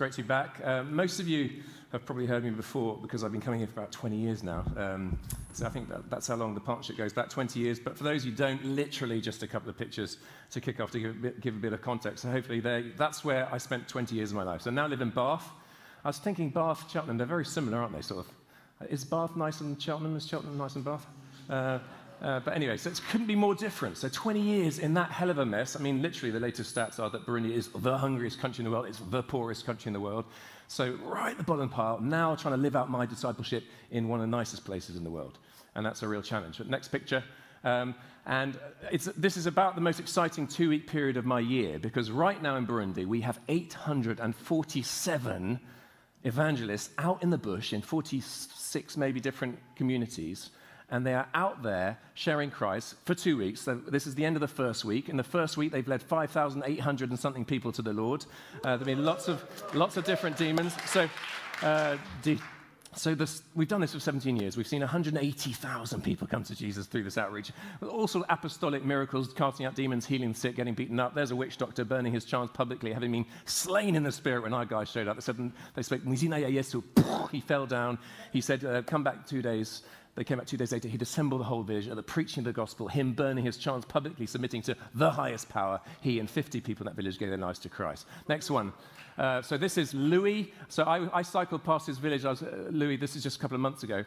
great to be back. Uh, most of you have probably heard me before because I've been coming here for about 20 years now. Um, so I think that, that's how long the partnership goes, back 20 years. But for those who don't, literally just a couple of pictures to kick off to give a bit, give a bit of context. So hopefully that's where I spent 20 years of my life. So now I live in Bath. I was thinking Bath, Cheltenham, they're very similar, aren't they, sort of? Is Bath nice and Cheltenham? Is Cheltenham nice and Bath? Uh, uh, but anyway, so it couldn't be more different. So 20 years in that hell of a mess. I mean, literally, the latest stats are that Burundi is the hungriest country in the world. It's the poorest country in the world. So right at the bottom pile, now trying to live out my discipleship in one of the nicest places in the world. And that's a real challenge. But next picture. Um, and this is about the most exciting two week period of my year because right now in Burundi, we have 847 evangelists out in the bush in 46 maybe different communities and they are out there sharing Christ for two weeks. So this is the end of the first week. In the first week, they've led 5,800 and something people to the Lord. Uh, there have been lots of, lots of different demons. So, uh, de- so this, we've done this for 17 years. We've seen 180,000 people come to Jesus through this outreach. Of apostolic miracles, casting out demons, healing the sick, getting beaten up. There's a witch doctor burning his charms publicly, having been slain in the spirit when our guys showed up. They said, they spoke, he fell down. He said, uh, come back two days. They came back two days later. He'd assembled the whole village at the preaching of the gospel, him burning his chants publicly, submitting to the highest power. He and 50 people in that village gave their lives to Christ. Next one. Uh, so this is Louis. So I, I cycled past his village. I was, uh, Louis, this is just a couple of months ago.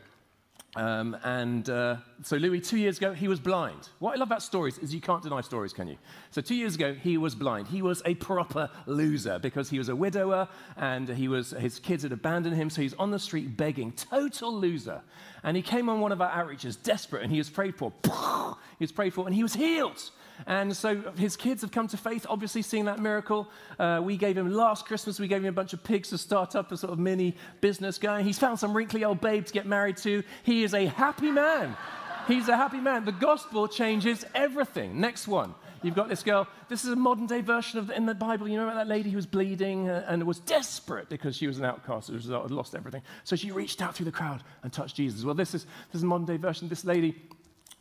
Um, and uh, so Louis, two years ago, he was blind. What I love about stories is you can't deny stories, can you? So two years ago, he was blind. He was a proper loser because he was a widower and he was, his kids had abandoned him. So he's on the street begging, total loser. And he came on one of our outreaches, desperate, and he was prayed for. He was prayed for, and he was healed. And so his kids have come to faith, obviously seeing that miracle. Uh, we gave him last Christmas, we gave him a bunch of pigs to start up a sort of mini business going. He's found some wrinkly old babe to get married to. He is a happy man. He's a happy man. The gospel changes everything. Next one. You've got this girl. This is a modern day version of the, in the Bible. You know about that lady who was bleeding uh, and was desperate because she was an outcast as a result, had lost everything. So she reached out through the crowd and touched Jesus. Well, this is this is a modern day version. This lady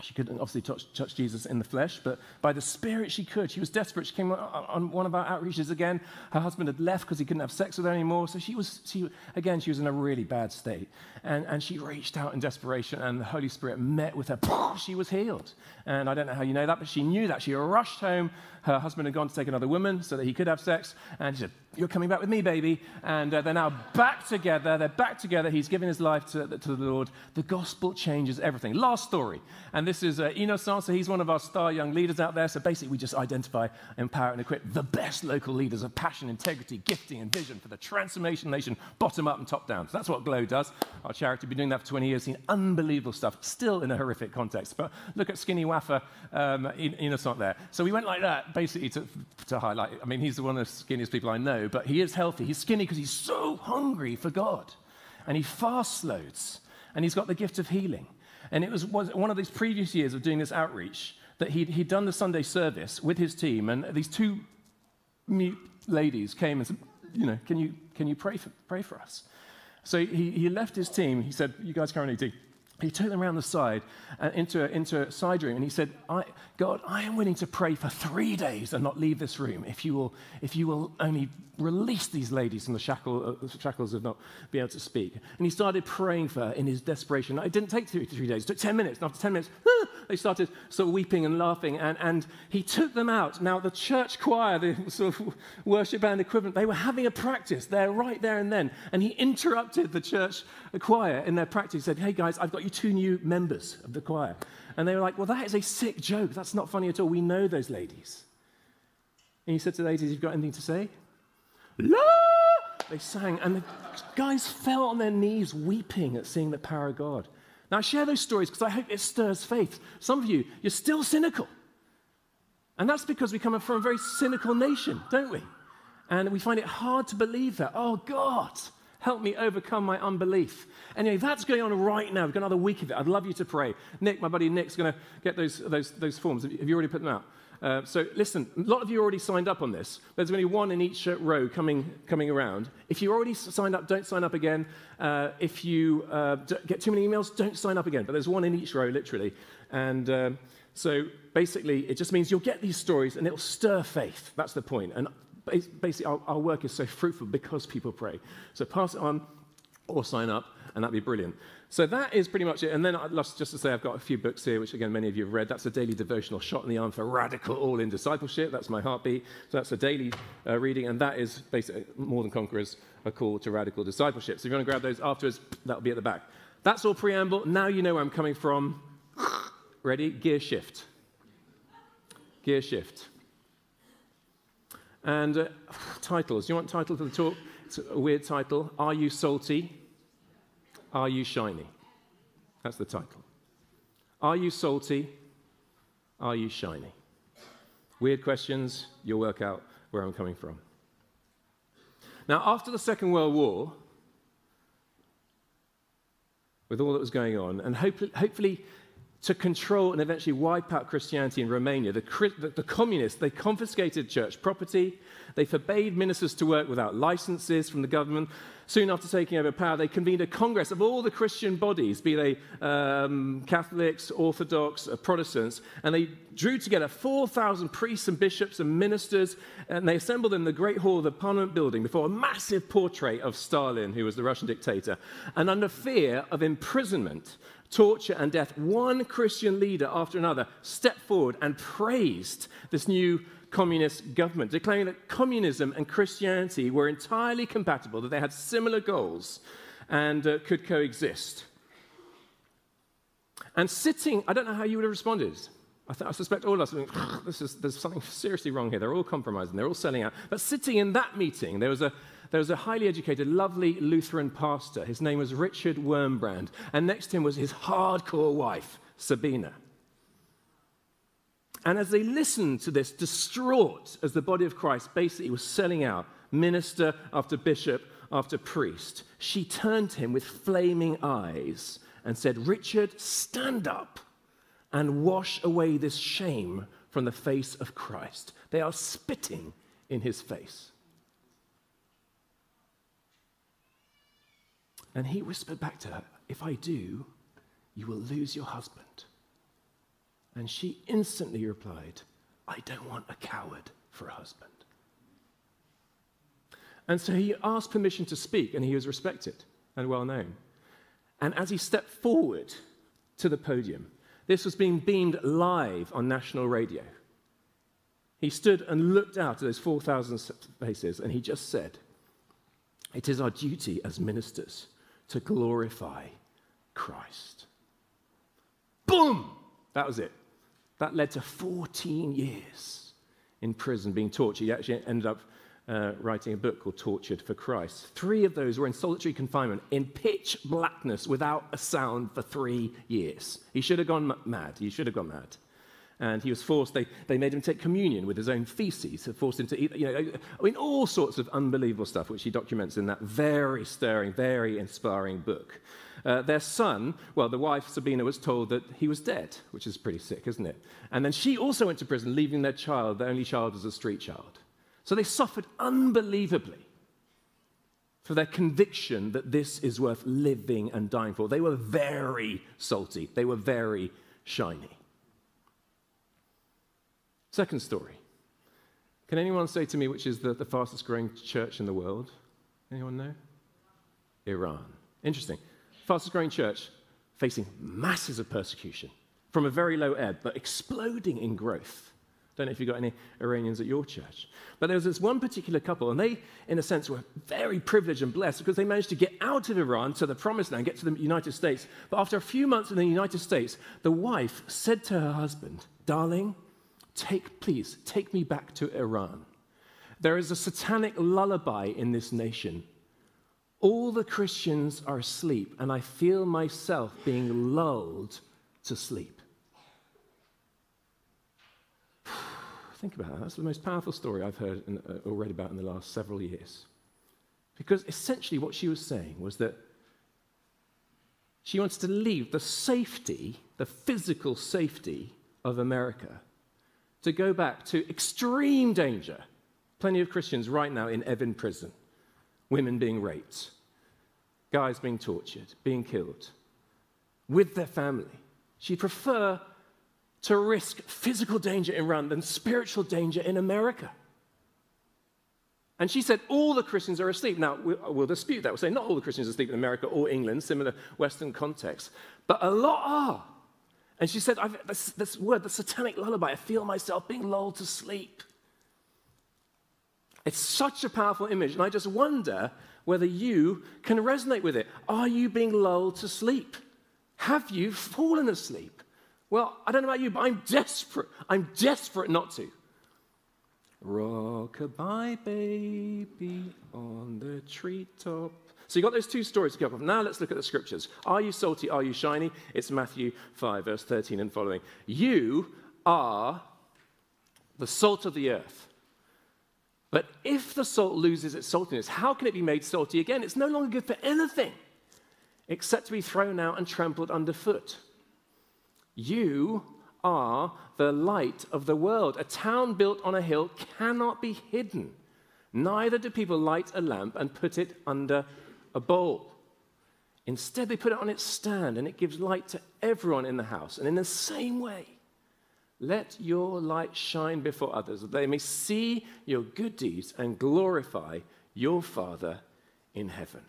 she couldn't obviously touch, touch, Jesus in the flesh, but by the Spirit she could. She was desperate. She came on, on one of our outreaches again. Her husband had left because he couldn't have sex with her anymore. So she was, she, again, she was in a really bad state. And, and she reached out in desperation, and the Holy Spirit met with her. She was healed. And I don't know how you know that, but she knew that. She rushed home. Her husband had gone to take another woman so that he could have sex. And she said, You're coming back with me, baby. And uh, they're now back together. They're back together. He's given his life to, to the Lord. The gospel changes everything. Last story. And this is uh, Innocent. So he's one of our star young leaders out there. So basically, we just identify, empower, and equip the best local leaders of passion, integrity, gifting, and vision for the transformation nation, bottom up and top down. So that's what GLO does. Our charity, been doing that for 20 years, seen unbelievable stuff, still in a horrific context. But look at Skinny Waffer, um, Innocent there. So we went like that basically to, to highlight, I mean, he's one of the skinniest people I know, but he is healthy. He's skinny because he's so hungry for God. And he fasts loads. And he's got the gift of healing. And it was, was one of these previous years of doing this outreach that he'd, he'd done the Sunday service with his team. And these two mute ladies came and said, you know, can you, can you pray, for, pray for us? So he, he left his team. He said, you guys can't do he took them around the side uh, into, a, into a side room and he said, God, I am willing to pray for three days and not leave this room if you will, if you will only release these ladies from the shackle, uh, shackles of not being able to speak. And he started praying for her in his desperation. It didn't take three, three days, it took 10 minutes. And after 10 minutes, ah, they started sort of weeping and laughing. And, and he took them out. Now, the church choir, the sort of worship band equivalent, they were having a practice there, right there and then. And he interrupted the church choir in their practice. He said, Hey guys, I've got you two new members of the choir. And they were like, Well, that is a sick joke. That's not funny at all. We know those ladies. And he said to the ladies, You've got anything to say? La! They sang, and the guys fell on their knees weeping at seeing the power of God. Now, I share those stories because I hope it stirs faith. Some of you, you're still cynical. And that's because we come from a very cynical nation, don't we? And we find it hard to believe that. Oh, God, help me overcome my unbelief. Anyway, that's going on right now. We've got another week of it. I'd love you to pray. Nick, my buddy Nick's going to get those, those, those forms. Have you already put them out? Uh, so listen, a lot of you already signed up on this. There's only one in each row coming, coming around. If you already signed up, don't sign up again. Uh, if you uh, get too many emails, don't sign up again. But there's one in each row, literally. And um, so basically, it just means you'll get these stories and it'll stir faith. That's the point. And basically, our, our work is so fruitful because people pray. So pass it on or sign up, and that'd be brilliant. So that is pretty much it. And then I'd just to say I've got a few books here, which again, many of you have read. That's a daily devotional shot in the arm for radical all in discipleship. That's my heartbeat. So that's a daily uh, reading, and that is basically more than conquerors, a call to radical discipleship. So if you want to grab those afterwards, that'll be at the back. That's all preamble. Now you know where I'm coming from. Ready? Gear shift. Gear shift. And uh, titles. You want title to the talk? It's a weird title. Are you salty? Are you shiny? That's the title. Are you salty? Are you shiny? Weird questions. You'll work out where I'm coming from. Now, after the Second World War, with all that was going on, and hopefully to control and eventually wipe out Christianity in Romania. The, the, the, communists, they confiscated church property, they forbade ministers to work without licenses from the government. Soon after taking over power, they convened a congress of all the Christian bodies, be they um, Catholics, Orthodox, uh, Protestants, and they drew together 4,000 priests and bishops and ministers, and they assembled in the Great Hall of the Parliament building before a massive portrait of Stalin, who was the Russian dictator. And under fear of imprisonment, torture, and death, one Christian leader after another stepped forward and praised this new communist government, declaring that communism and Christianity were entirely compatible, that they had similar goals and uh, could coexist. And sitting, I don't know how you would have responded. I, th- I suspect all of us this is, there's something seriously wrong here. They're all compromising, they're all selling out. But sitting in that meeting, there was a, there was a highly educated, lovely Lutheran pastor. His name was Richard Wurmbrand. And next to him was his hardcore wife, Sabina. And as they listened to this, distraught as the body of Christ basically was selling out, minister after bishop after priest, she turned to him with flaming eyes and said, Richard, stand up and wash away this shame from the face of Christ. They are spitting in his face. And he whispered back to her, If I do, you will lose your husband. And she instantly replied, I don't want a coward for a husband. And so he asked permission to speak, and he was respected and well known. And as he stepped forward to the podium, this was being beamed live on national radio. He stood and looked out at those 4,000 faces, and he just said, It is our duty as ministers to glorify Christ. Boom! That was it. That led to 14 years in prison being tortured. He actually ended up uh, writing a book called Tortured for Christ. Three of those were in solitary confinement in pitch blackness without a sound for three years. He should have gone mad. He should have gone mad. And he was forced, they, they made him take communion with his own feces, forced him to eat, you know, I mean, all sorts of unbelievable stuff, which he documents in that very stirring, very inspiring book. Uh, their son, well, the wife, Sabina, was told that he was dead, which is pretty sick, isn't it? And then she also went to prison, leaving their child, their only child, as a street child. So they suffered unbelievably for their conviction that this is worth living and dying for. They were very salty, they were very shiny. Second story. Can anyone say to me which is the, the fastest growing church in the world? Anyone know? Iran. Interesting fastest growing church, facing masses of persecution from a very low ebb, but exploding in growth. Don't know if you've got any Iranians at your church. But there was this one particular couple, and they, in a sense, were very privileged and blessed because they managed to get out of Iran to the promised land, get to the United States. But after a few months in the United States, the wife said to her husband, Darling, take, please, take me back to Iran. There is a satanic lullaby in this nation all the Christians are asleep, and I feel myself being lulled to sleep. Think about that. That's the most powerful story I've heard uh, or read about in the last several years. Because essentially, what she was saying was that she wants to leave the safety, the physical safety of America, to go back to extreme danger. Plenty of Christians right now in Evin prison women being raped, guys being tortured, being killed with their family. She'd prefer to risk physical danger in Iran than spiritual danger in America. And she said, all the Christians are asleep. Now, we'll dispute that. We'll say not all the Christians are asleep in America or England, similar Western context, but a lot are. And she said, this, this word, the satanic lullaby, I feel myself being lulled to sleep. It's such a powerful image, and I just wonder whether you can resonate with it. Are you being lulled to sleep? Have you fallen asleep? Well, I don't know about you, but I'm desperate. I'm desperate not to. Rockabye baby on the treetop. So you've got those two stories to go off. Now let's look at the scriptures. Are you salty? Are you shiny? It's Matthew 5, verse 13 and following. You are the salt of the earth. But if the salt loses its saltiness, how can it be made salty again? It's no longer good for anything except to be thrown out and trampled underfoot. You are the light of the world. A town built on a hill cannot be hidden. Neither do people light a lamp and put it under a bowl. Instead, they put it on its stand and it gives light to everyone in the house. And in the same way, let your light shine before others, that they may see your good deeds and glorify your Father in heaven.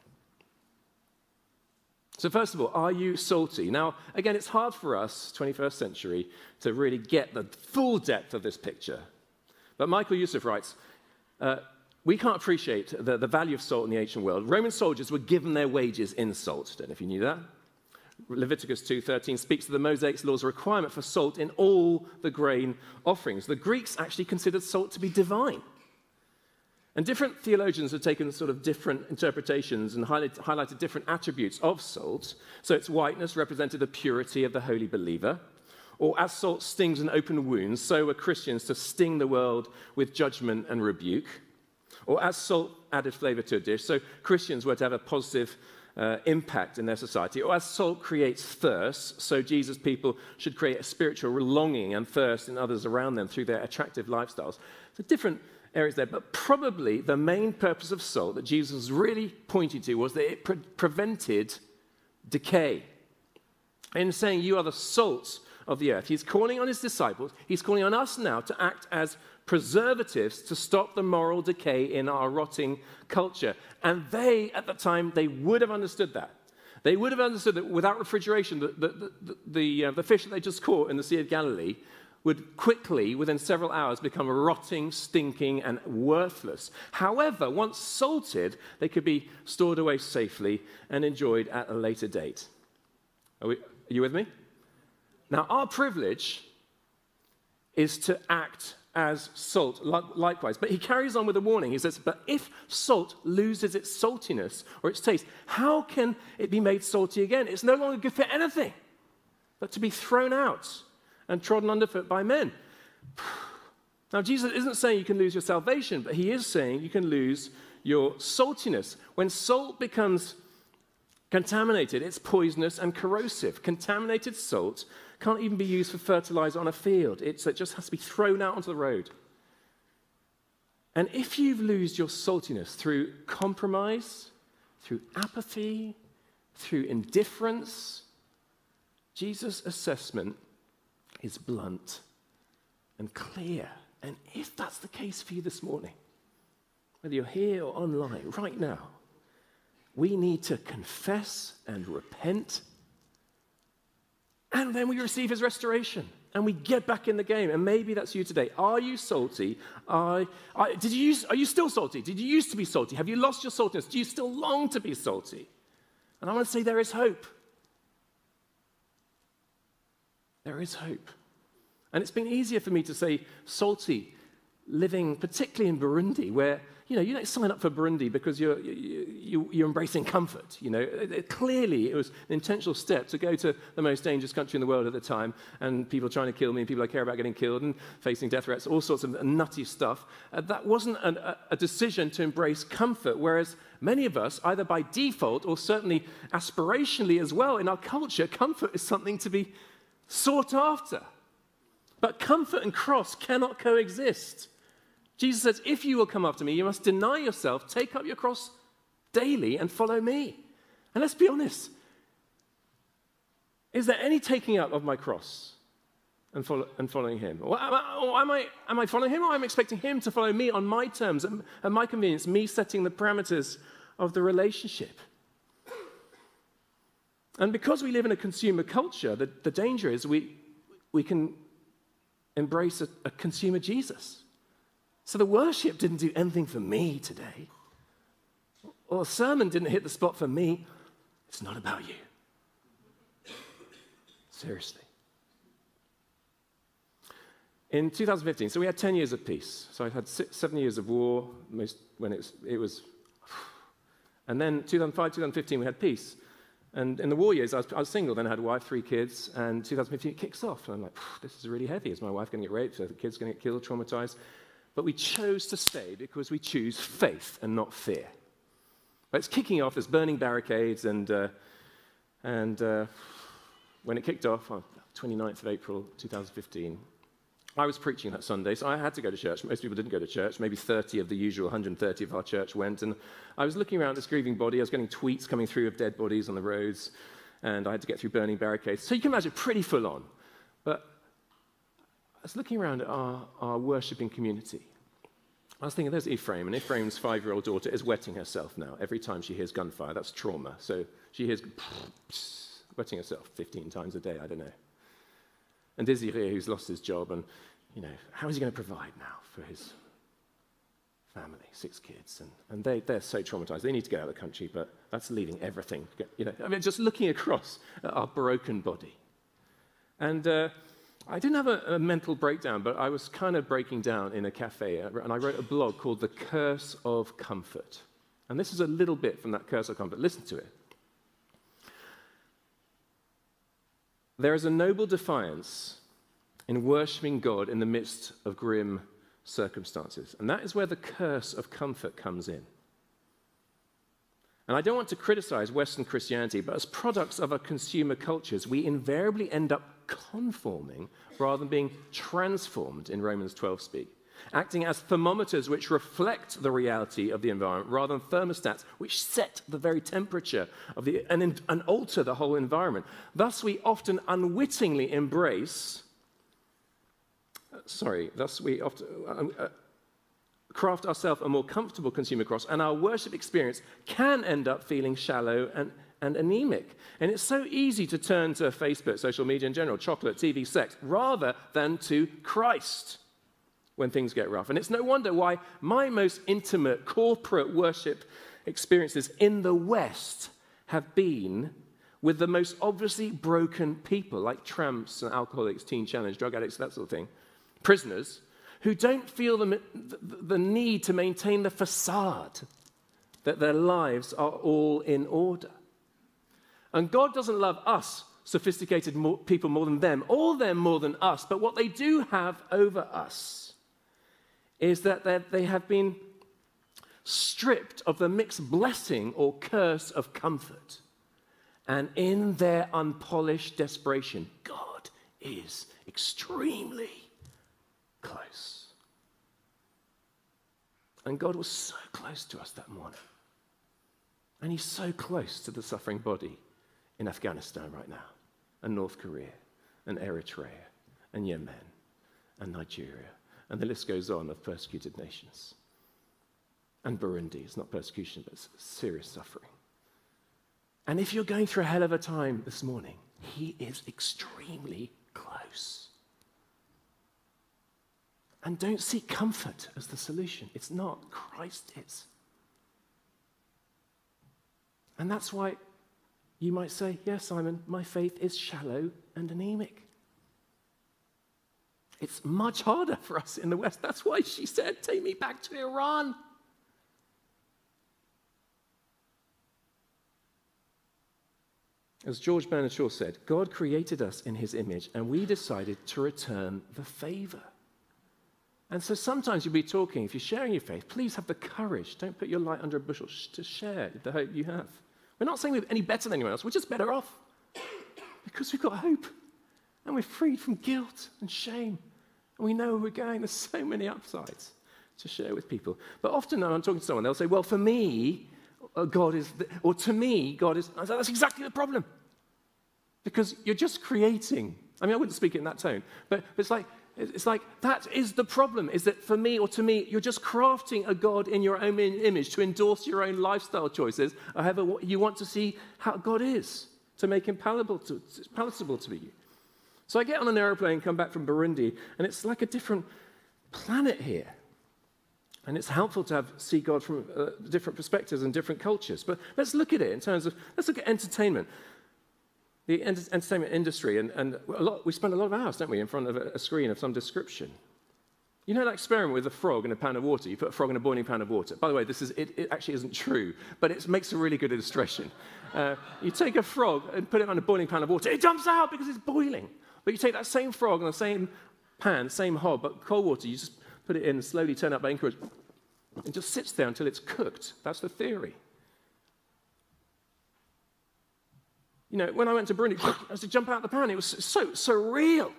So, first of all, are you salty? Now, again, it's hard for us, 21st century, to really get the full depth of this picture. But Michael Youssef writes uh, We can't appreciate the, the value of salt in the ancient world. Roman soldiers were given their wages in salt. Don't know if you knew that. Leviticus 2:13 speaks of the Mosaic law's requirement for salt in all the grain offerings. The Greeks actually considered salt to be divine. And different theologians have taken sort of different interpretations and highlight, highlighted different attributes of salt. So its whiteness represented the purity of the holy believer. Or as salt stings an open wound, so were Christians to sting the world with judgment and rebuke. Or as salt added flavor to a dish, so Christians were to have a positive uh, impact in their society. Or as salt creates thirst, so Jesus' people should create a spiritual longing and thirst in others around them through their attractive lifestyles. So different areas there. But probably the main purpose of salt that Jesus was really pointing to was that it pre- prevented decay. In saying, You are the salt of the earth, he's calling on his disciples, he's calling on us now to act as preservatives to stop the moral decay in our rotting culture. And they, at the time, they would have understood that. They would have understood that without refrigeration, the, the, the, the, uh, the fish that they just caught in the Sea of Galilee would quickly, within several hours, become rotting, stinking, and worthless. However, once salted, they could be stored away safely and enjoyed at a later date. Are, we, are you with me? Now, our privilege is to act as salt, likewise. But he carries on with a warning. He says, But if salt loses its saltiness or its taste, how can it be made salty again? It's no longer good for anything but to be thrown out and trodden underfoot by men. Now, Jesus isn't saying you can lose your salvation, but he is saying you can lose your saltiness. When salt becomes contaminated, it's poisonous and corrosive. Contaminated salt can't even be used for fertilizer on a field, it's, it just has to be thrown out onto the road. And if you've lost your saltiness through compromise, through apathy, through indifference, Jesus' assessment is blunt and clear. And if that's the case for you this morning, whether you're here or online right now, we need to confess and repent. And then we receive his restoration and we get back in the game. And maybe that's you today. Are you salty? Are, are, did you are you still salty? Did you used to be salty? Have you lost your saltiness? Do you still long to be salty? And I want to say there is hope. There is hope. And it's been easier for me to say salty living, particularly in Burundi, where you know, you don't sign up for Burundi because you're, you, are embracing comfort. You know, it, it, clearly it was an intentional step to go to the most dangerous country in the world at the time, and people trying to kill me, and people I care about getting killed, and facing death threats, all sorts of nutty stuff. Uh, that wasn't an, a, a decision to embrace comfort, whereas many of us, either by default or certainly aspirationally as well in our culture, comfort is something to be sought after. But comfort and cross cannot coexist. Jesus says, If you will come after me, you must deny yourself, take up your cross daily, and follow me. And let's be honest is there any taking up of my cross and, follow, and following him? Or am, I, or am, I, am I following him or am I expecting him to follow me on my terms, at my convenience, me setting the parameters of the relationship? And because we live in a consumer culture, the, the danger is we, we can embrace a, a consumer Jesus. So the worship didn't do anything for me today. Or the sermon didn't hit the spot for me. It's not about you. Seriously. In 2015, so we had 10 years of peace. So I had six, seven years of war, most, when it was, it was. And then 2005, 2015, we had peace. And in the war years, I was, I was, single, then I had a wife, three kids, and 2015 it kicks off. And I'm like, this is really heavy. Is my wife going to get raped? Are the kids going to get killed, traumatized? But we chose to stay because we choose faith and not fear. It's kicking off, there's burning barricades, and, uh, and uh, when it kicked off on 29th of April 2015, I was preaching that Sunday, so I had to go to church. Most people didn't go to church. Maybe 30 of the usual 130 of our church went. And I was looking around this grieving body. I was getting tweets coming through of dead bodies on the roads, and I had to get through burning barricades. So you can imagine, pretty full on. But was looking around at our, our worshipping community. I was thinking, there's Ephraim, and Ephraim's five year old daughter is wetting herself now every time she hears gunfire. That's trauma. So she hears wetting herself 15 times a day, I don't know. And Desiree, who's lost his job, and, you know, how is he going to provide now for his family, six kids? And, and they, they're so traumatized. They need to get out of the country, but that's leaving everything. You know, I mean, just looking across at our broken body. And uh, I didn't have a, a, mental breakdown, but I was kind of breaking down in a cafe, uh, and I wrote a blog called The Curse of Comfort. And this is a little bit from that Curse of Comfort. Listen to it. There is a noble defiance in worshipping God in the midst of grim circumstances. And that is where the curse of comfort comes in. And I don't want to criticize Western Christianity, but as products of our consumer cultures, we invariably end up conforming rather than being transformed in Romans 12 speak acting as thermometers which reflect the reality of the environment rather than thermostats which set the very temperature of the, and, and alter the whole environment. Thus, we often unwittingly embrace, sorry, thus we often uh, uh, craft ourselves a more comfortable consumer cross, and our worship experience can end up feeling shallow and and anemic. And it's so easy to turn to Facebook, social media in general, chocolate, TV, sex, rather than to Christ when things get rough. And it's no wonder why my most intimate corporate worship experiences in the West have been with the most obviously broken people, like tramps and alcoholics, teen challenge, drug addicts, that sort of thing, prisoners, who don't feel the, the need to maintain the facade that their lives are all in order. And God doesn't love us, sophisticated people, more than them, or them more than us, but what they do have over us is that they have been stripped of the mixed blessing or curse of comfort. And in their unpolished desperation, God is extremely close. And God was so close to us that morning. And He's so close to the suffering body in Afghanistan right now, and North Korea, and Eritrea, and Yemen, and Nigeria, and the list goes on of persecuted nations. And Burundi, it's not persecution, but it's serious suffering. And if you're going through a hell of a time this morning, he is extremely close. And don't seek comfort as the solution. It's not. Christ is. And that's why you might say, Yes, Simon, my faith is shallow and anemic. It's much harder for us in the West. That's why she said, Take me back to Iran. As George Bernard Shaw said, God created us in his image, and we decided to return the favor. And so sometimes you'll be talking, if you're sharing your faith, please have the courage. Don't put your light under a bushel to share the hope you have. We're not saying we're any better than anyone else, we're just better off because we've got hope and we're freed from guilt and shame and we know where we're going. There's so many upsides to share with people. But often when I'm talking to someone, they'll say, well, for me, uh, God is, or to me, God is. I say, that's exactly the problem. Because you're just creating I mean, I wouldn't speak it in that tone, but it's like, it's like that is the problem is that for me or to me, you're just crafting a God in your own image to endorse your own lifestyle choices, however you want to see how God is, to make him palatable to, palatable to you. So I get on an aeroplane, come back from Burundi, and it's like a different planet here. And it's helpful to have, see God from uh, different perspectives and different cultures. But let's look at it in terms of, let's look at entertainment. The entertainment industry, and, and lot, we spend a lot of hours, don't we, in front of a, screen of some description. You know that experiment with a frog in a pan of water? You put a frog in a boiling pan of water. By the way, this is, it, it actually isn't true, but it makes a really good illustration. Uh, you take a frog and put it on a boiling pan of water, it jumps out because it's boiling. But you take that same frog in the same pan, same hob, but cold water, you just put it in and slowly turn up by increments. It just sits there until it's cooked. That's the theory. You know, when I went to Burundi, I was to jump out the pan. It was so surreal.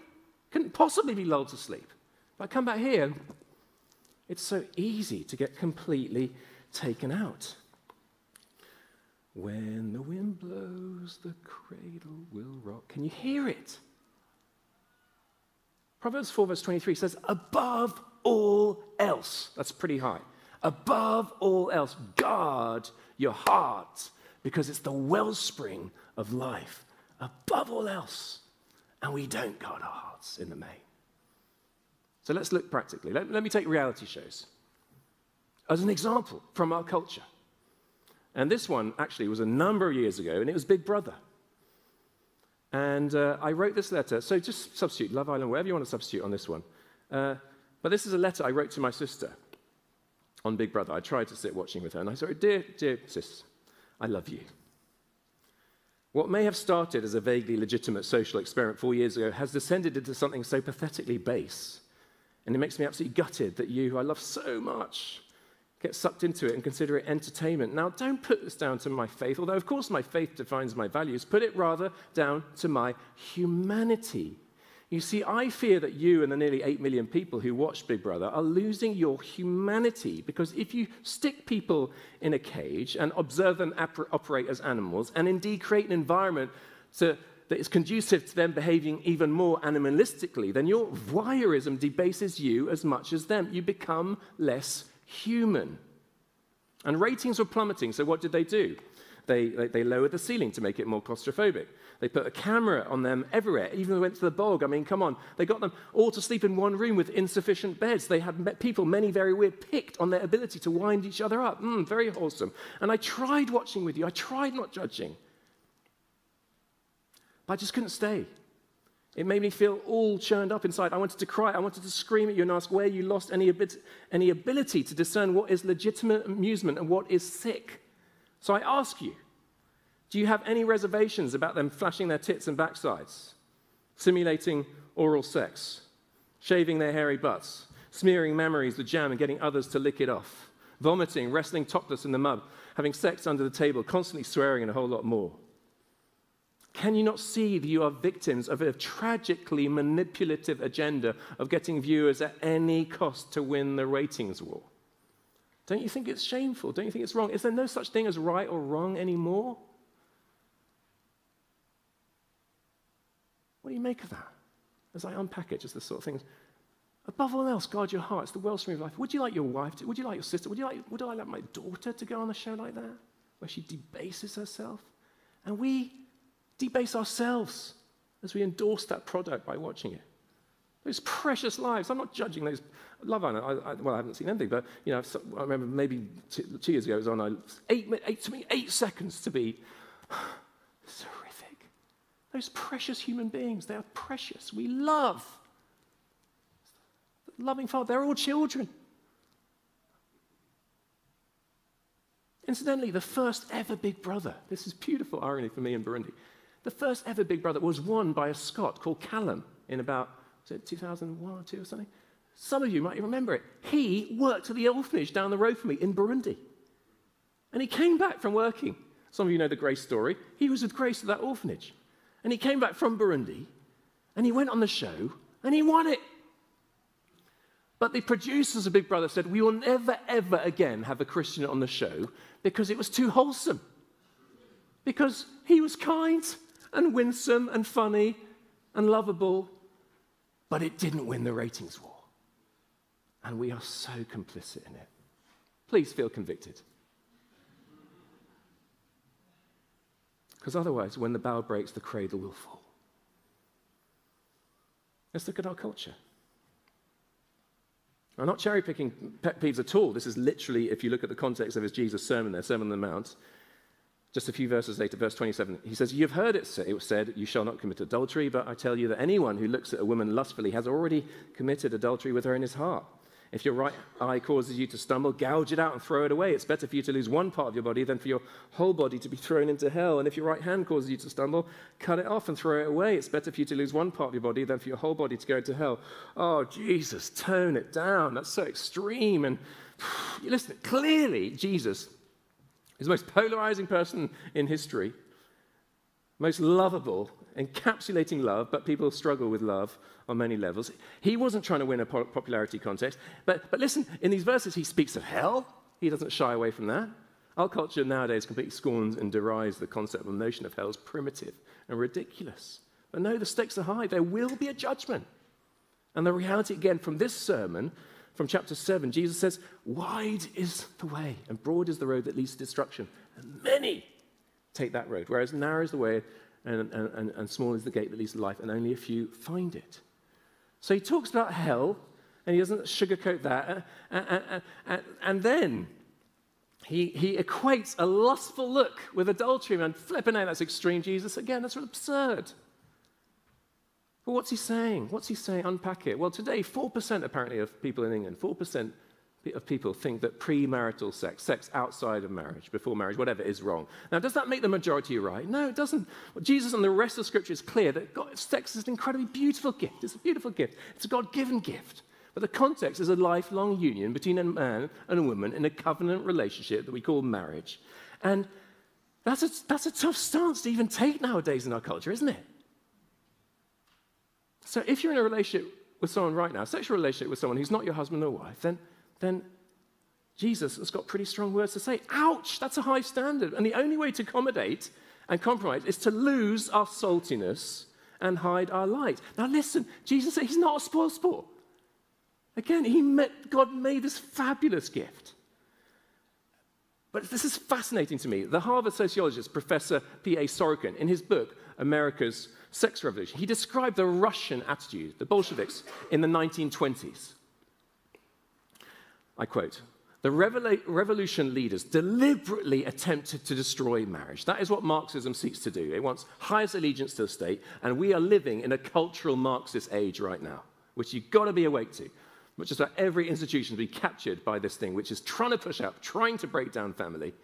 Couldn't possibly be lulled to sleep. But I come back here, it's so easy to get completely taken out. When the wind blows, the cradle will rock. Can you hear it? Proverbs 4, verse 23 says, above all else, that's pretty high. Above all else, guard your heart because it's the wellspring of life. Above all else. And we don't guard our hearts in the main. So let's look practically. Let, let me take reality shows as an example from our culture. And this one actually was a number of years ago, and it was Big Brother. And uh, I wrote this letter. So just substitute Love Island, wherever you want to substitute on this one. Uh, but this is a letter I wrote to my sister on Big Brother. I tried to sit watching with her, and I said, Dear, dear sis, I love you. What may have started as a vaguely legitimate social experiment four years ago has descended into something so pathetically base. And it makes me absolutely gutted that you, who I love so much, get sucked into it and consider it entertainment. Now, don't put this down to my faith, although, of course, my faith defines my values. Put it rather down to my humanity. You see, I fear that you and the nearly 8 million people who watch Big Brother are losing your humanity because if you stick people in a cage and observe them operate as animals and indeed create an environment to, that is conducive to them behaving even more animalistically, then your voyeurism debases you as much as them. You become less human. And ratings were plummeting, so what did they do? They, they, they, lowered the ceiling to make it more claustrophobic. They put a camera on them everywhere, even they went to the bog. I mean, come on. They got them all to sleep in one room with insufficient beds. They had people, many very weird, picked on their ability to wind each other up. Mm, very wholesome. And I tried watching with you, I tried not judging. But I just couldn't stay. It made me feel all churned up inside. I wanted to cry. I wanted to scream at you and ask where you lost any, any ability to discern what is legitimate amusement and what is sick. So I ask you do you have any reservations about them flashing their tits and backsides, simulating oral sex, shaving their hairy butts, smearing memories with jam and getting others to lick it off, vomiting, wrestling topless in the mud, having sex under the table, constantly swearing, and a whole lot more? Can you not see that you are victims of a tragically manipulative agenda of getting viewers at any cost to win the ratings war? Don't you think it's shameful? Don't you think it's wrong? Is there no such thing as right or wrong anymore? What do you make of that? As I unpack it, just the sort of things. Above all else, guard your heart. It's the wellspring of life. Would you like your wife to, would you like your sister? Would you like, would I like my daughter to go on a show like that? Where she debases herself? And we debase ourselves as we endorse that product by watching it. Those precious lives. I'm not judging those. Love Island. I, I, well, I haven't seen anything, but you know, I remember maybe two, two years ago it was on. I, eight, eight to me, eight seconds to be horrific. Those precious human beings. They are precious. We love. Loving Father. They're all children. Incidentally, the first ever Big Brother. This is beautiful irony for me in Burundi. The first ever Big Brother was won by a Scot called Callum in about, was it 2001 or 2 or something? Some of you might remember it. He worked at the orphanage down the road from me in Burundi. And he came back from working. Some of you know the Grace story. He was with Grace at that orphanage. And he came back from Burundi and he went on the show and he won it. But the producers of Big Brother said, We will never, ever again have a Christian on the show because it was too wholesome. Because he was kind and winsome and funny, and lovable, but it didn't win the ratings war. And we are so complicit in it. Please feel convicted. Because otherwise, when the bow breaks, the cradle will fall. Let's look at our culture. I'm not cherry picking pet peeves at all. This is literally, if you look at the context of his Jesus sermon there, Sermon on the Mount, just a few verses later, verse 27, he says, You've heard it, it was said, You shall not commit adultery, but I tell you that anyone who looks at a woman lustfully has already committed adultery with her in his heart. If your right eye causes you to stumble, gouge it out and throw it away. It's better for you to lose one part of your body than for your whole body to be thrown into hell. And if your right hand causes you to stumble, cut it off and throw it away. It's better for you to lose one part of your body than for your whole body to go into hell. Oh, Jesus, tone it down. That's so extreme. And you listen, clearly, Jesus is the most polarizing person in history, most lovable, encapsulating love, but people struggle with love on many levels. He wasn't trying to win a popularity contest. But, but listen, in these verses, he speaks of hell. He doesn't shy away from that. Our culture nowadays completely scorns and derides the concept and notion of hell as primitive and ridiculous. But no, the stakes are high. There will be a judgment. And the reality, again, from this sermon, from chapter 7, Jesus says, Wide is the way, and broad is the road that leads to destruction. And many take that road, whereas narrow is the way, and, and, and small is the gate that leads to life, and only a few find it. So he talks about hell, and he doesn't sugarcoat that. And, and, and, then he, he equates a lustful look with adultery. And flipping out, that's extreme, Jesus. Again, that's absurd. But what's he saying? What's he saying? Unpack it. Well, today, 4% apparently of people in England, 4% of people think that premarital sex, sex outside of marriage, before marriage, whatever, is wrong. Now, does that make the majority right? No, it doesn't. Well, Jesus and the rest of Scripture is clear that God, sex is an incredibly beautiful gift. It's a beautiful gift. It's a God given gift. But the context is a lifelong union between a man and a woman in a covenant relationship that we call marriage. And that's a, that's a tough stance to even take nowadays in our culture, isn't it? So if you're in a relationship with someone right now, sexual relationship with someone who's not your husband or wife, then then Jesus has got pretty strong words to say. Ouch, that's a high standard. And the only way to accommodate and compromise is to lose our saltiness and hide our light. Now, listen, Jesus said he's not a spoil sport. Again, he met, God made this fabulous gift. But this is fascinating to me. The Harvard sociologist, Professor P.A. Sorokin, in his book, America's Sex Revolution, he described the Russian attitude, the Bolsheviks, in the 1920s. I quote, the revolution leaders deliberately attempted to destroy marriage. That is what Marxism seeks to do. It wants highest allegiance to the state, and we are living in a cultural Marxist age right now, which you've got to be awake to. Which is about every institution has been captured by this thing, which is trying to push up, trying to break down family.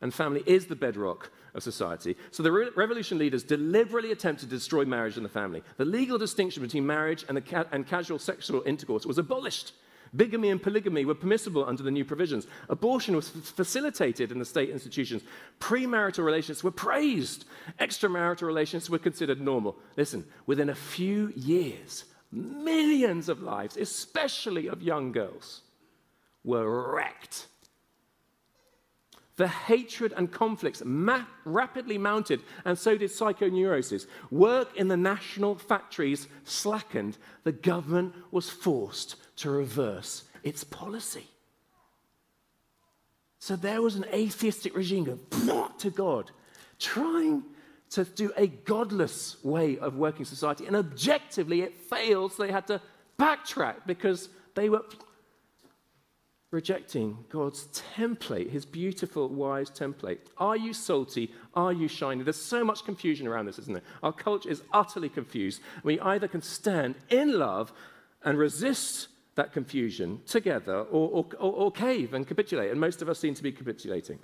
And family is the bedrock of society. So the re- revolution leaders deliberately attempted to destroy marriage and the family. The legal distinction between marriage and, ca- and casual sexual intercourse was abolished. Bigamy and polygamy were permissible under the new provisions. Abortion was facilitated in the state institutions. Premarital relations were praised. Extramarital relations were considered normal. Listen, within a few years, millions of lives, especially of young girls, were wrecked. The hatred and conflicts ma- rapidly mounted, and so did psychoneurosis. Work in the national factories slackened. The government was forced to reverse its policy. So there was an atheistic regime going to God, trying to do a godless way of working society. And objectively, it failed, so they had to backtrack because they were rejecting God's template, his beautiful, wise template. Are you salty? Are you shiny? There's so much confusion around this, isn't there? Our culture is utterly confused. We either can stand in love and resist that confusion together or, or, or, cave and capitulate. And most of us seem to be capitulating.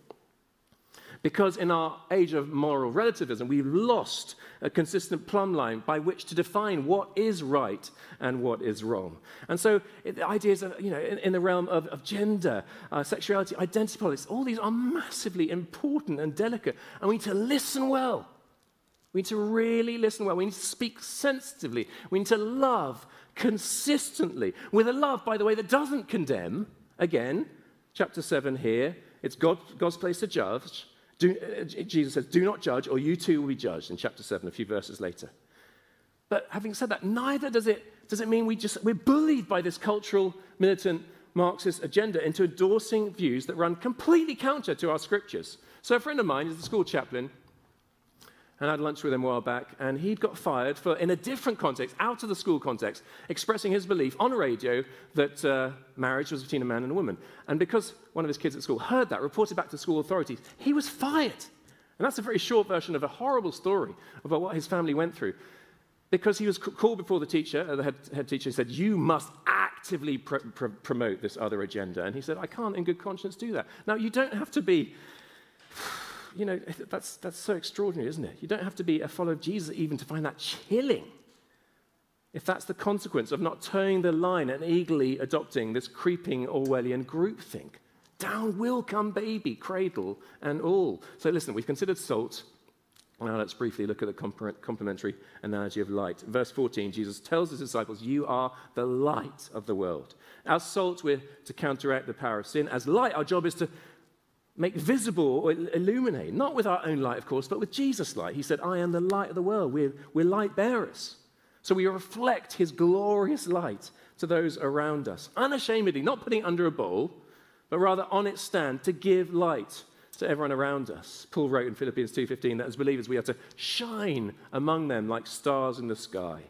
Because in our age of moral relativism, we've lost a consistent plumb line by which to define what is right and what is wrong. And so the ideas, of, you know, in, in the realm of, of gender, uh, sexuality, identity politics, all these are massively important and delicate. And we need to listen well. We need to really listen well. We need to speak sensitively. We need to love consistently with a love, by the way, that doesn't condemn. Again, chapter 7 here, it's God, God's place to judge. Do, uh, Jesus says, Do not judge, or you too will be judged, in chapter 7, a few verses later. But having said that, neither does it, does it mean we just, we're bullied by this cultural, militant, Marxist agenda into endorsing views that run completely counter to our scriptures. So a friend of mine is a school chaplain, and I had lunch with him a while back, and he'd got fired for, in a different context, out of the school context, expressing his belief on radio that uh, marriage was between a man and a woman. And because one of his kids at school heard that, reported back to school authorities, he was fired. And that's a very short version of a horrible story about what his family went through. Because he was called before the teacher, uh, the head, head teacher said, You must actively pr- pr- promote this other agenda. And he said, I can't in good conscience do that. Now, you don't have to be you know, that's, that's so extraordinary, isn't it? You don't have to be a follower of Jesus even to find that chilling. If that's the consequence of not toeing the line and eagerly adopting this creeping Orwellian groupthink, down will come baby, cradle and all. So listen, we've considered salt. Now let's briefly look at the complementary analogy of light. Verse 14, Jesus tells his disciples, You are the light of the world. As salt, we're to counteract the power of sin. As light, our job is to make visible or illuminate, not with our own light, of course, but with Jesus' light. He said, I am the light of the world. We're, we're light bearers. So we reflect his glorious light to those around us, unashamedly, not putting under a bowl, but rather on its stand to give light to everyone around us. Paul wrote in Philippians 2:15 that as believers we are to shine among them like stars in the sky.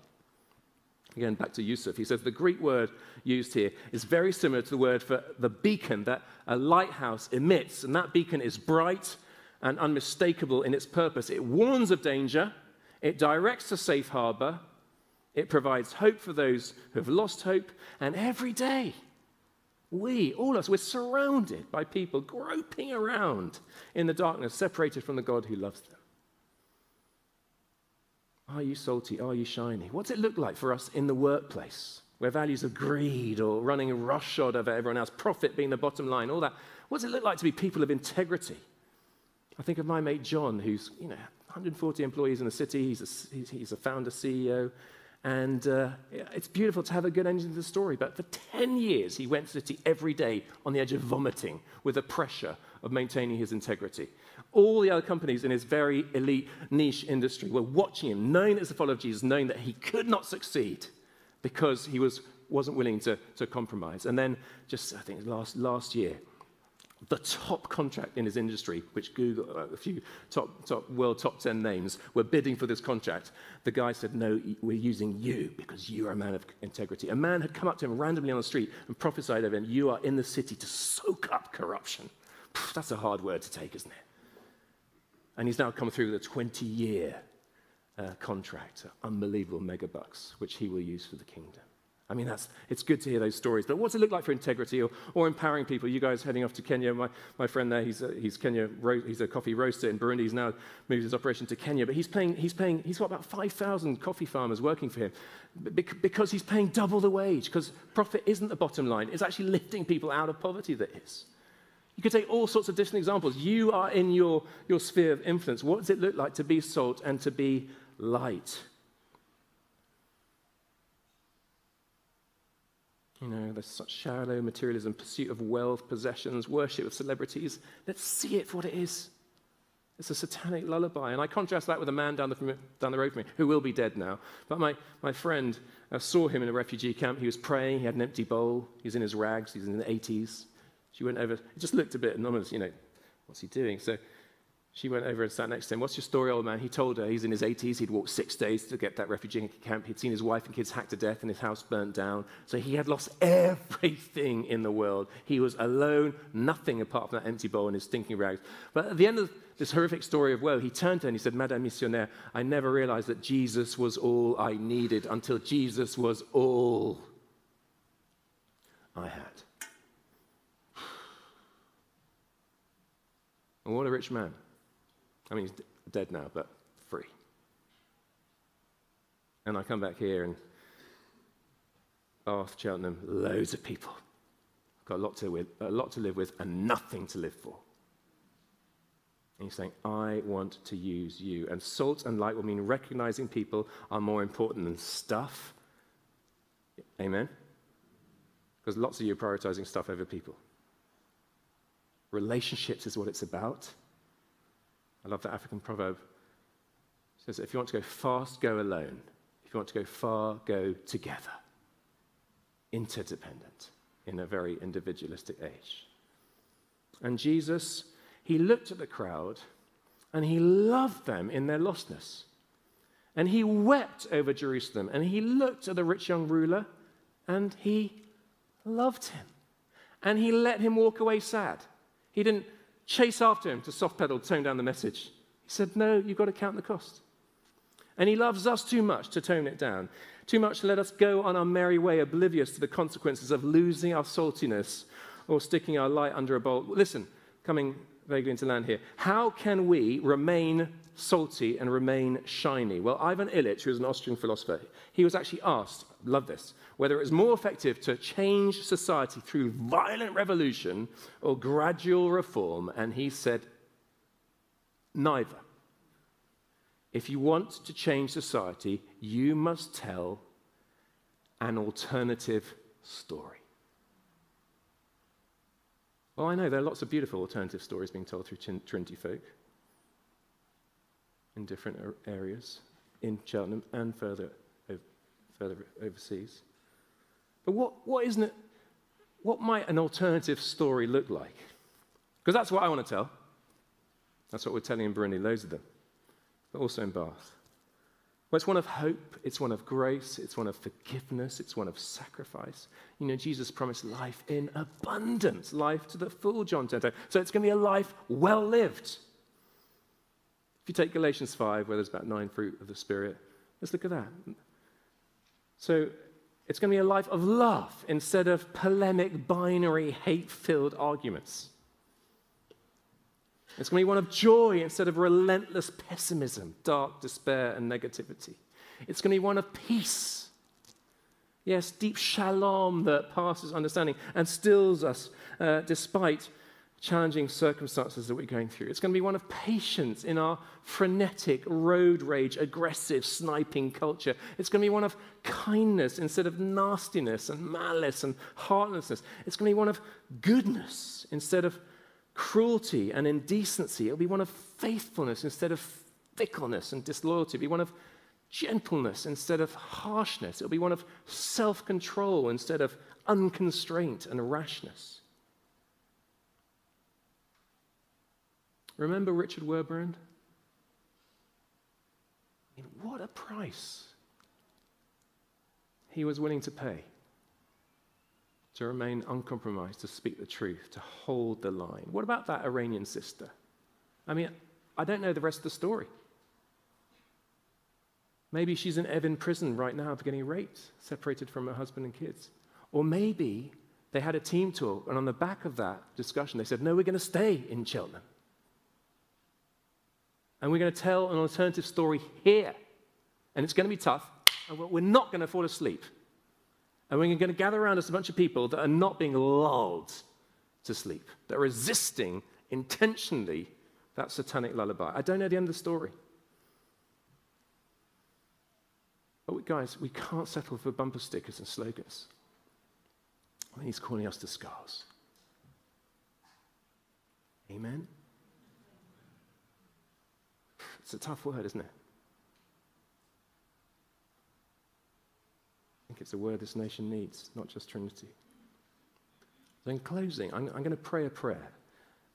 Again, back to Yusuf. He says the Greek word used here is very similar to the word for the beacon that a lighthouse emits. And that beacon is bright and unmistakable in its purpose. It warns of danger, it directs to safe harbor, it provides hope for those who have lost hope. And every day, we, all of us, we're surrounded by people groping around in the darkness, separated from the God who loves them. Are you salty? Are you shiny? What's it look like for us in the workplace, where values of greed or running roughshod over everyone else, profit being the bottom line, all that? What does it look like to be people of integrity? I think of my mate John, who's you know 140 employees in the city. He's a, he's a founder CEO. And uh, it's beautiful to have a good ending to the story. But for 10 years, he went to the city every day on the edge of vomiting with the pressure of maintaining his integrity. All the other companies in his very elite niche industry were watching him, knowing as a follower of Jesus, knowing that he could not succeed because he was, wasn't willing to, to compromise. And then, just I think last, last year, the top contract in his industry, which Google, uh, a few top, top, world top 10 names were bidding for this contract. The guy said, No, we're using you because you are a man of integrity. A man had come up to him randomly on the street and prophesied over him, You are in the city to soak up corruption. That's a hard word to take, isn't it? And he's now come through with a 20 year uh, contract, unbelievable megabucks, which he will use for the kingdom. I mean, that's, it's good to hear those stories. But what's it look like for integrity or, or empowering people? You guys heading off to Kenya. My, my friend there, he's a, he's Kenya, he's a coffee roaster in Burundi. He's now moved his operation to Kenya. But he's paying, he's paying, he's got about 5,000 coffee farmers working for him because he's paying double the wage. Because profit isn't the bottom line. It's actually lifting people out of poverty that is. You could take all sorts of different examples. You are in your, your sphere of influence. What does it look like to be salt and to be light? You know, there's such shallow materialism, pursuit of wealth, possessions, worship of celebrities. Let's see it for what it is. It's a satanic lullaby. And I contrast that with a man down the, down the road from me who will be dead now. But my, my friend uh, saw him in a refugee camp. He was praying. He had an empty bowl. He was in his rags. He was in the 80s. She went over, it just looked a bit anonymous, you know, what's he doing? So she went over and sat next to him. What's your story, old man? He told her he's in his 80s. He'd walked six days to get that refugee camp. He'd seen his wife and kids hacked to death and his house burnt down. So he had lost everything in the world. He was alone, nothing apart from that empty bowl and his stinking rags. But at the end of this horrific story of woe, he turned to her and he said, Madame Missionnaire, I never realized that Jesus was all I needed until Jesus was all I had. And what a rich man. I mean, he's dead now, but free. And I come back here and Bath, Cheltenham, loads of people. I've got a lot to, with, a lot to live with and nothing to live for. And he's saying, I want to use you. And salt and light will mean recognizing people are more important than stuff. Amen? Because lots of you are prioritizing stuff over people. Relationships is what it's about. I love that African proverb. It says, if you want to go fast, go alone. If you want to go far, go together. Interdependent in a very individualistic age. And Jesus, he looked at the crowd and he loved them in their lostness. And he wept over Jerusalem. And he looked at the rich young ruler and he loved him. And he let him walk away sad. He didn't chase after him to soft pedal, tone down the message. He said, No, you've got to count the cost. And he loves us too much to tone it down, too much to let us go on our merry way, oblivious to the consequences of losing our saltiness or sticking our light under a bowl. Listen, coming vaguely into land here. How can we remain salty and remain shiny? Well, Ivan Illich, who was an Austrian philosopher, he was actually asked, love this, whether it was more effective to change society through violent revolution or gradual reform, and he said, neither. If you want to change society, you must tell an alternative story. Well, I know there are lots of beautiful alternative stories being told through Trinity folk in different areas, in Cheltenham and further, further overseas. But what, what isn't it, what might an alternative story look like? Because that's what I want to tell. That's what we're telling in Burundi, loads of them, but also in Bath. Well, it's one of hope, it's one of grace, it's one of forgiveness, it's one of sacrifice. You know, Jesus promised life in abundance, life to the full, John 10. So it's going to be a life well lived. If you take Galatians 5, where there's about nine fruit of the Spirit, let's look at that. So it's going to be a life of love instead of polemic, binary, hate filled arguments. It's going to be one of joy instead of relentless pessimism, dark despair, and negativity. It's going to be one of peace. Yes, deep shalom that passes understanding and stills us uh, despite challenging circumstances that we're going through. It's going to be one of patience in our frenetic, road rage, aggressive, sniping culture. It's going to be one of kindness instead of nastiness and malice and heartlessness. It's going to be one of goodness instead of cruelty and indecency. It'll be one of faithfulness instead of fickleness and disloyalty. It'll be one of gentleness instead of harshness. It'll be one of self control instead of unconstraint and rashness. Remember Richard Wurmbrand? I mean, what a price he was willing to pay to remain uncompromised, to speak the truth, to hold the line. What about that Iranian sister? I mean, I don't know the rest of the story. Maybe she's in Evin prison right now for getting raped, separated from her husband and kids. Or maybe they had a team talk, and on the back of that discussion, they said, No, we're going to stay in Cheltenham. And we're going to tell an alternative story here. And it's going to be tough, and we're not going to fall asleep. And we're going to gather around us a bunch of people that are not being lulled to sleep, that are resisting intentionally that satanic lullaby. I don't know the end of the story. But guys, we can't settle for bumper stickers and slogans. I mean, he's calling us to scars. Amen? It's a tough word, isn't it? I think it's a word this nation needs, not just Trinity. So in closing, I'm, I'm going to pray a prayer.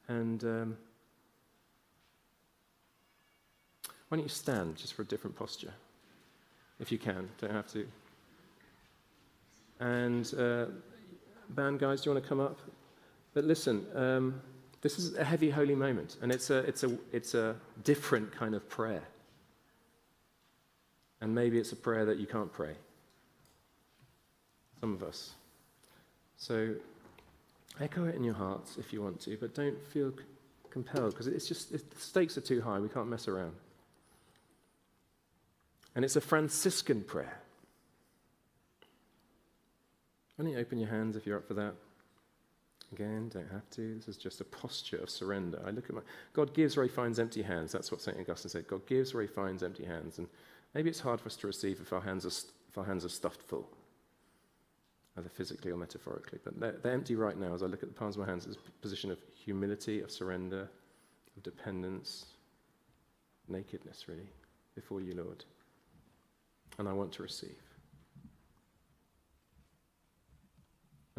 And um, why don't you stand just for a different posture, if you can, don't have to. And uh, band guys, do you want to come up? But listen, um, this is a heavy, holy moment, and it's a, it's, a, it's a different kind of prayer. And maybe it's a prayer that you can't pray some of us. So echo it in your hearts if you want to, but don't feel c- compelled because it's just the stakes are too high. We can't mess around. And it's a Franciscan prayer. Why don't you open your hands if you're up for that? Again, don't have to. This is just a posture of surrender. I look at my God gives where he finds empty hands. That's what St. Augustine said. God gives where he finds empty hands. And maybe it's hard for us to receive if our hands are, if our hands are stuffed full either physically or metaphorically. But they're, they're, empty right now as I look at the palms of my hands. It's a position of humility, of surrender, of dependence, nakedness, really, before you, Lord. and I want to receive.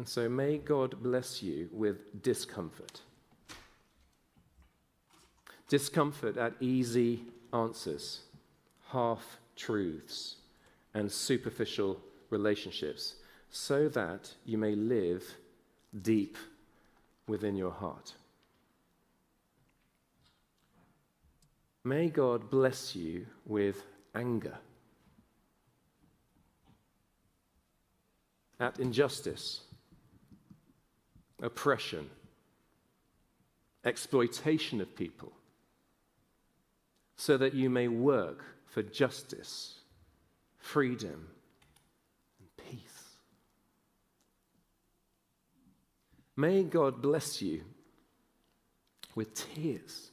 And so may God bless you with discomfort. Discomfort at easy answers, half truths, and superficial relationships, so that you may live deep within your heart. May God bless you with anger at injustice, oppression, exploitation of people, so that you may work for justice, freedom, and peace. May God bless you with tears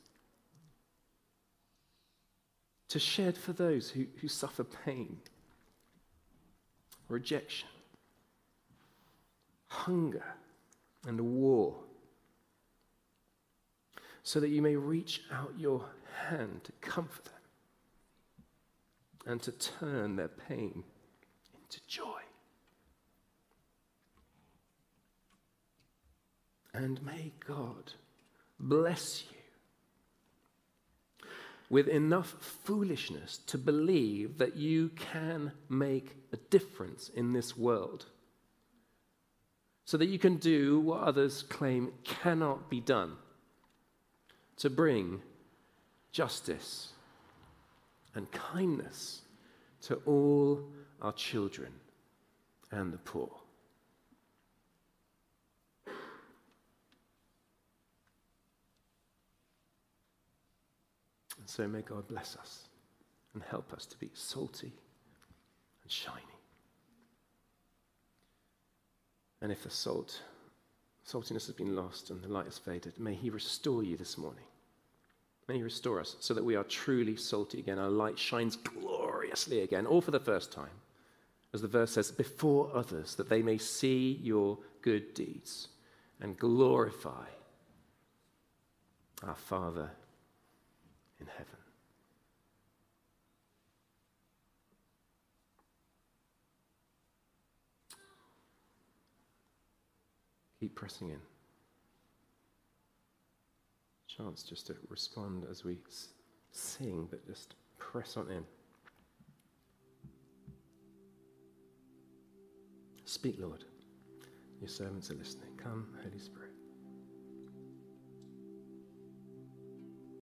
to shed for those who, who suffer pain, rejection, hunger, and war, so that you may reach out your hand to comfort them and to turn their pain into joy. And may God bless you with enough foolishness to believe that you can make a difference in this world. So that you can do what others claim cannot be done to bring justice and kindness to all our children and the poor. And so may God bless us and help us to be salty and shiny. And if the salt, saltiness has been lost and the light has faded, may He restore you this morning. May He restore us so that we are truly salty again. Our light shines gloriously again, all for the first time. As the verse says, before others, that they may see your good deeds and glorify our Father in heaven. Keep pressing in. Chance just to respond as we sing, but just press on in. Speak, Lord. Your servants are listening. Come, Holy Spirit.